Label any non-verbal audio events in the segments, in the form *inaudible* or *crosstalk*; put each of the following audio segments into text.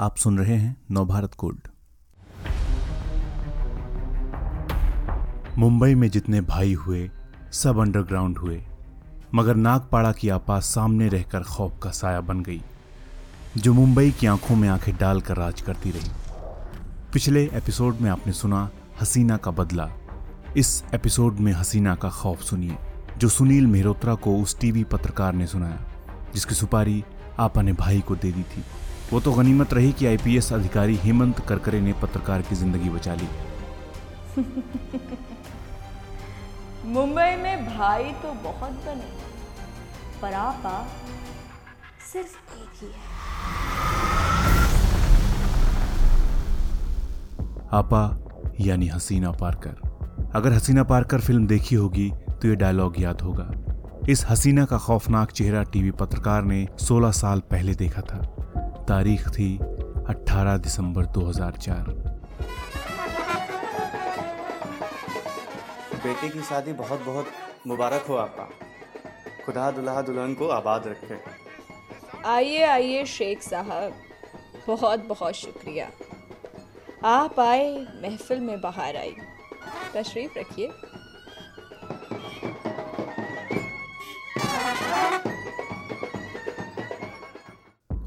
आप सुन रहे हैं नवभारत कोड। मुंबई में जितने भाई हुए, सब अंडरग्राउंड हुए, मगर नागपाड़ा की आपा सामने रहकर खौफ का साया बन गई, जो मुंबई की आँखों में आँखें डालकर राज करती रही। पिछले एपिसोड में आपने सुना हसीना का बदला। इस एपिसोड में हसीना का खौफ सुनिए, जो सुनील मेहरोत्रा को उस टीवी पत्रकार ने सुनाया, जिसकी सुपारी आपा ने भाई को दे दी थी। वो तो गनीमत रही कि आईपीएस अधिकारी हेमंत करकरे ने पत्रकार की ज़िंदगी बचा ली। *laughs* मुंबई में भाई तो बहुत बने पर आपा सिर्फ़ एक ही है। आपा यानी हसीना पारकर। अगर हसीना पारकर फ़िल्म देखी होगी तो ये डायलॉग याद होगा। इस हसीना का खौफनाक चेहरा टीवी पत्रकार ने 16 साल पहले देखा था। तारीख थी 18 दिसंबर 2004 बेटे की शादी बहुत बहुत मुबारक हो आपका। खुदा दुल्हा दुल्हन को आबाद रखे। आइए आइए शेख साहब। बहुत बहुत शुक्रिया। आप आए महफिल में बाहर आई तशरीफ़ रखिए।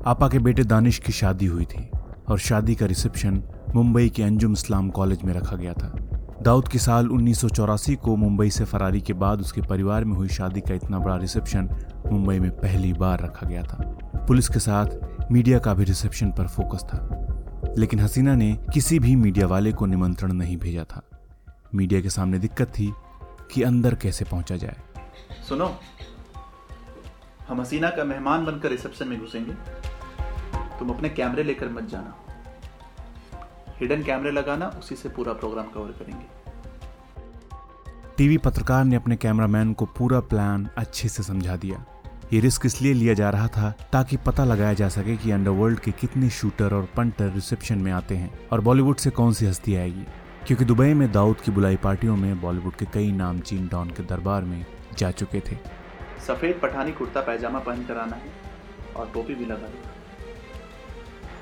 आपा के बेटे दानिश की शादी हुई थी और शादी का रिसेप्शन मुंबई के अंजुम इस्लाम कॉलेज में रखा गया था। दाऊद की साल उन्नीस सौ चौरासी को मुंबई से फरारी के बाद उसके परिवार में हुई शादी का इतना बड़ा रिसेप्शन मुंबई में पहली बार रखा गया था। पुलिस के साथ मीडिया का भी रिसेप्शन पर फोकस था। लेकिन हसीना ने किसी भी मीडिया वाले को निमंत्रण नहीं भेजा था। मीडिया के सामने दिक्कत थी कि अंदर कैसे पहुँचा जाए। सुनो, हम हसीना का मेहमान बनकर रिसेप्शन में घुसेंगे। तुम अपने कैमरे लेकर मत जाना। हिडन कैमरे लगाना उसी से पूरा प्रोग्राम कवर करेंगे। टीवी पत्रकार ने अपने कैमरामैन को पूरा प्लान अच्छे से समझा दिया। ये रिस्क इसलिए लिया जा रहा था ताकि पता लगाया जा सके कि अंडरवर्ल्ड के कितने शूटर और पंटर रिसेप्शन में आते हैं और बॉलीवुड से कौन सी हस्ती आएगी। क्योंकि दुबई में दाऊद की बुलाई पार्टियों में बॉलीवुड के कई नामचीन डॉन के दरबार में जा चुके थे। सफ़ेद पठानी कुर्ता पैजामा पहन कर आना है और टोपी भी लगा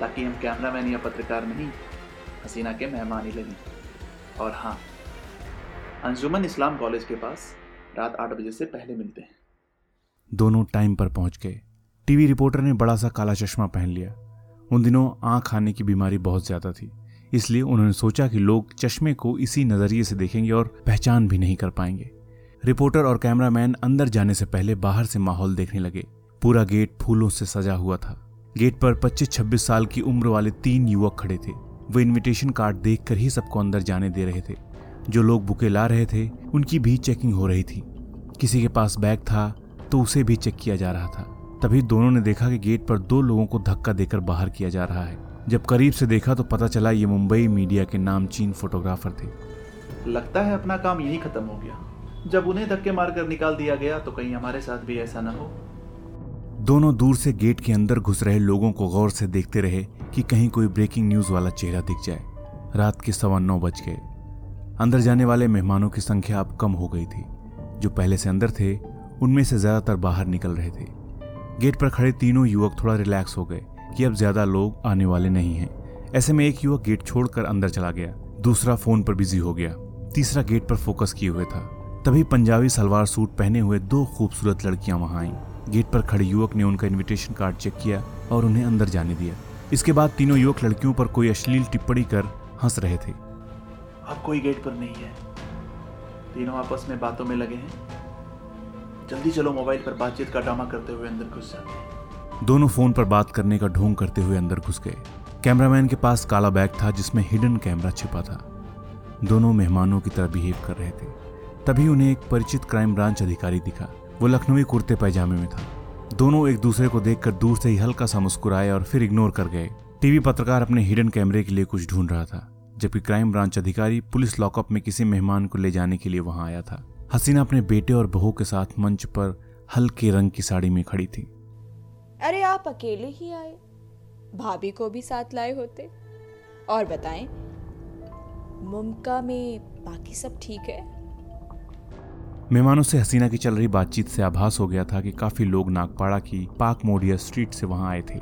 ताकि हम कैमरामैन या पत्रकार नहीं, हसीना के मेहमान ही लगे। और हाँ अंजुमन इस्लाम कॉलेज के पास रात आठ बजे से पहले मिलते हैं। दोनों टाइम पर पहुँच गए। टीवी रिपोर्टर ने बड़ा सा काला चश्मा पहन लिया। उन दिनों आँख आने की बीमारी बहुत ज़्यादा थी, इसलिए उन्होंने सोचा कि लोग चश्मे को इसी नज़रिए से देखेंगे और पहचान भी नहीं कर पाएँगे। रिपोर्टर और कैमरामैन अंदर जाने से पहले बाहर से माहौल देखने लगे। पूरा गेट फूलों से सजा हुआ था। गेट पर 25-26 साल की उम्र वाले तीन युवक खड़े थे। वो इनविटेशन कार्ड देखकर ही सबको अंदर जाने दे रहे थे। जो लोग बुके ला रहे थे, उनकी भी चेकिंग हो रही थी। किसी के पास बैग था तो उसे भी चेक किया जा रहा था। तभी दोनों ने देखा कि गेट पर दो लोगों को धक्का देकर बाहर किया जा रहा है। जब करीब से देखा तो पता चला ये मुंबई मीडिया के नामचीन फोटोग्राफर थे। लगता है अपना काम यही खत्म हो गया। जब उन्हें धक्के मारकर निकाल दिया गया तो कहीं हमारे साथ भी ऐसा ना हो। दोनों दूर से गेट के अंदर घुस रहे लोगों को गौर से देखते रहे कि कहीं कोई ब्रेकिंग न्यूज़ वाला चेहरा दिख जाए। रात के सवा नौ बज गए। अंदर जाने वाले मेहमानों की संख्या अब कम हो गई थी। जो पहले से अंदर थे, उनमें से ज़्यादातर बाहर निकल रहे थे। गेट पर खड़े तीनों युवक थोड़ा रिलैक्स हो गए कि अब ज़्यादा लोग आने वाले नहीं हैं। ऐसे में एक युवक गेट छोड़कर अंदर चला गया। दूसरा फ़ोन पर बिज़ी हो गया। तीसरा गेट पर फोकस किए हुए था। तभी पंजाबी सलवार सूट पहने हुए दो खूबसूरत लड़कियाँ वहाँ आईं। गेट पर खड़े युवक ने उनका इनविटेशन कार्ड चेक किया और उन्हें अंदर जाने दिया। इसके बाद तीनों युवक लड़कियों पर कोई अश्लील टिप्पणी कर हंस रहे थे। अब कोई गेट पर नहीं है। तीनों आपस में बातों में लगे हैं। जल्दी चलो मोबाइल पर बातचीत का ड्रामा करते हुए अंदर घुस जाते हैं। दोनों फ़ोन पर बात करने का ढोंग करते हुए अंदर घुस गए। कैमरामैन के पास काला बैग था जिसमें हिडन कैमरा छिपा था। दोनों मेहमानों की तरह बिहेव कर रहे थे। तभी उन्हें एक परिचित क्राइम ब्रांच अधिकारी दिखा। वो लखनवी कुर्ते पैजामे में था। दोनों एक दूसरे को देखकर दूर से ही हल्का सा मुस्कुराए और फिर इग्नोर कर गए। टीवी पत्रकार अपने हिडन कैमरे के लिए कुछ ढूंढ रहा था, जबकि क्राइम ब्रांच अधिकारी पुलिस लॉकअप में किसी मेहमान को ले जाने के लिए वहाँ आया था। हसीना अपने बेटे और बहू के साथ मंच पर हल्के रंग की साड़ी में खड़ी थी। अरे आप अकेले ही आए। भाभी को भी साथ लाए होते। और बताएँ, मुमका में बाकी सब ठीक है? मेहमानों से हसीना की चल रही बातचीत से आभास हो गया था कि काफ़ी लोग नागपाड़ा की पाक मोडिया स्ट्रीट से वहाँ आए थे।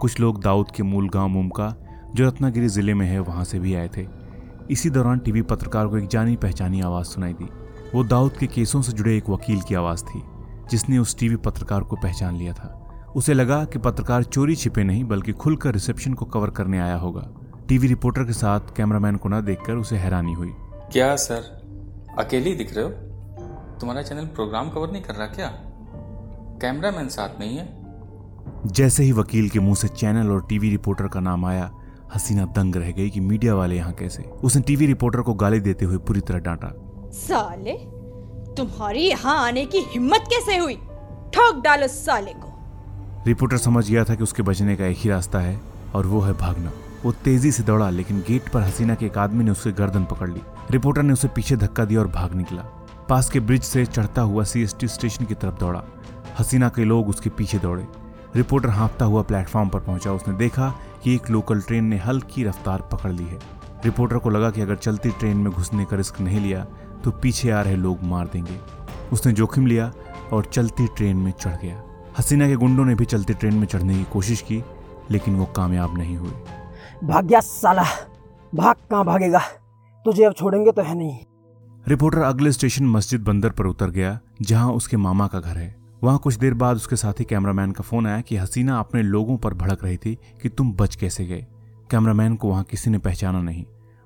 कुछ लोग दाऊद के मूल गाँव मुमका जो रत्नागिरी ज़िले में है, वहाँ से भी आए थे। इसी दौरान टीवी पत्रकार को एक जानी पहचानी आवाज़ सुनाई दी। वो दाऊद के केसों से जुड़े एक वकील की आवाज़ थी, जिसने उस टीवी पत्रकार को पहचान लिया था। उसे लगा कि पत्रकार चोरी छिपे नहीं, बल्कि खुलकर रिसेप्शन को कवर करने आया होगा। टीवी रिपोर्टर के साथ कैमरामैन को न देखकर उसे हैरानी हुई। क्या सर, अकेली दिख रहे हो? तुम्हारा चैनल प्रोग्राम कवर नहीं कर रहा क्या? कैमरामैन साथ नहीं है। जैसे ही वकील के मुँह से चैनल और टीवी रिपोर्टर का नाम आया हसीना दंग रह गई कि मीडिया वाले यहाँ कैसे? उसने टीवी रिपोर्टर को गाली देते हुए पूरी तरह डांटा। साले तुम्हारी यहाँ आने की हिम्मत कैसे हुई? ठोक डालो साले को। रिपोर्टर समझ गया था कि उसके बचने का एक ही रास्ता है और वो है भागना। वो तेज़ी से दौड़ा लेकिन गेट पर हसीना के एक आदमी ने उसके गर्दन पकड़ ली। रिपोर्टर ने उसे पीछे धक्का दिया और भाग निकला। पास के ब्रिज से चढ़ता हुआ सीएसटी स्टेशन की तरफ़ दौड़ा। हसीना के लोग उसके पीछे दौड़े। रिपोर्टर हाँपता हुआ प्लेटफॉर्म पर पहुँचा। उसने देखा कि एक लोकल ट्रेन ने हल्की रफ्तार पकड़ ली है। रिपोर्टर को लगा कि अगर चलती ट्रेन में घुसने का रिस्क नहीं लिया तो पीछे आ रहे लोग मार देंगे। उसने जोखिम लिया और चलती ट्रेन में चढ़ गया। हसीना के गुंडों ने भी चलती ट्रेन में चढ़ने की कोशिश की, लेकिन वो कामयाब नहीं हुए। भाग्या साला, भाग कहाँ भागेगा? तुझे अब छोड़ेंगे तो है नहीं। रिपोर्टर अगले स्टेशन मस्जिद बंदर पर उतर गया, जहाँ उसके मामा का घर है। वहाँ कुछ देर बाद उसके साथी कैमरामैन का फ़ोन आया कि हसीना अपने लोगों पर भड़क रही थी कि तुम बच कैसे गए। कैमरामैन को वहाँ किसी ने पहचाना नहीं।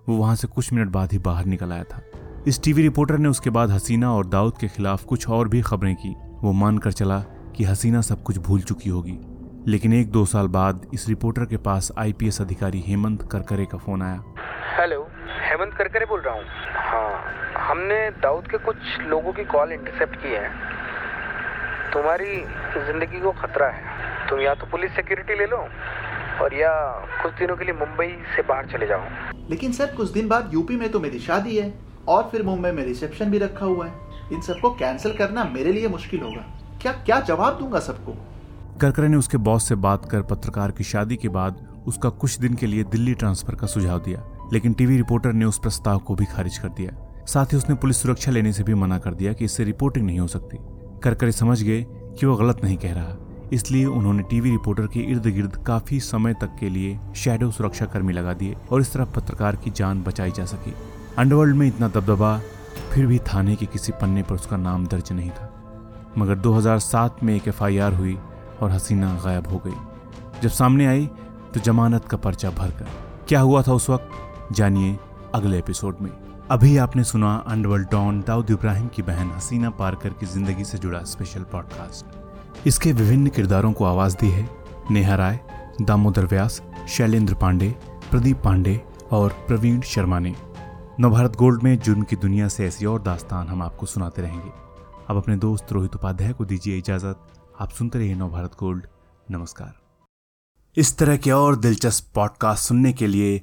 वो वहाँ से कुछ मिनट बाद ही बाहर निकल आया था। इस टीवी रिपोर्टर ने उसके बाद हसीना और दाऊद के खिलाफ कुछ और भी खबरें की। वो मानकर चला कि हसीना सब कुछ भूल चुकी होगी। लेकिन एक दो साल बाद इस रिपोर्टर के पास आईपीएस अधिकारी हेमंत करकरे का फ़ोन आया। हेलो हेमंत करकरे बोल रहा हूँ। हाँ हमने दाऊद के कुछ लोगों की कॉल इंटरसेप्ट की है। तुम्हारी ज़िंदगी को खतरा है। तुम या तो पुलिस सिक्योरिटी ले लो और या कुछ दिनों के लिए मुंबई से बाहर चले जाओ। लेकिन सर कुछ दिन बाद यूपी में तो मेरी शादी है और फिर मुंबई में रिसेप्शन भी रखा हुआ है। इन सबको कैंसिल करना मेरे लिए मुश्किल होगा। क्या क्या जवाब दूँगा सबको? करकरे ने उसके बॉस से बात कर पत्रकार की शादी के बाद उसका कुछ दिन के लिए दिल्ली ट्रांसफ़र का सुझाव दिया। लेकिन टीवी रिपोर्टर ने उस प्रस्ताव को भी खारिज कर दिया। साथ ही उसने पुलिस सुरक्षा लेने से भी मना कर दिया कि इससे रिपोर्टिंग नहीं हो सकती। करकरे समझ गए कि वो गलत नहीं कह रहा। इसलिए उन्होंने टीवी रिपोर्टर के इर्द गिर्द काफ़ी समय तक के लिए शैडो सुरक्षा कर्मी लगा दिए और इस तरह पत्रकार की जान बचाई जा सकी। अंडरवर्ल्ड में इतना दबदबा, फिर भी थाने के किसी पन्ने पर उसका नाम दर्ज नहीं था। मगर 2007 में एक एफआईआर हुई और हसीना गायब हो गई। जब सामने आई तो जमानत का पर्चा भरकर। क्या हुआ था उस वक्त? जानिए अगले एपिसोड में। अभी आपने सुना अंडरवर्ल्ड डॉन दाऊद इब्राहिम की बहन हसीना पारकर की ज़िंदगी से जुड़ा स्पेशल पॉडकास्ट इसके विभिन्न किरदारों को आवाज़ दी है नेहा राय, दामोदर व्यास, शैलेंद्र पांडे, प्रदीप पांडे और प्रवीण शर्मा ने। नवभारत गोल्ड में जुर्म की दुनिया से ऐसी और दास्तान हम आपको सुनाते रहेंगे। अब अपने दोस्त रोहित उपाध्याय को दीजिए इजाज़त। आप सुनते रहिए नवभारत गोल्ड। नमस्कार। इस तरह के और दिलचस्प पॉडकास्ट सुनने के लिए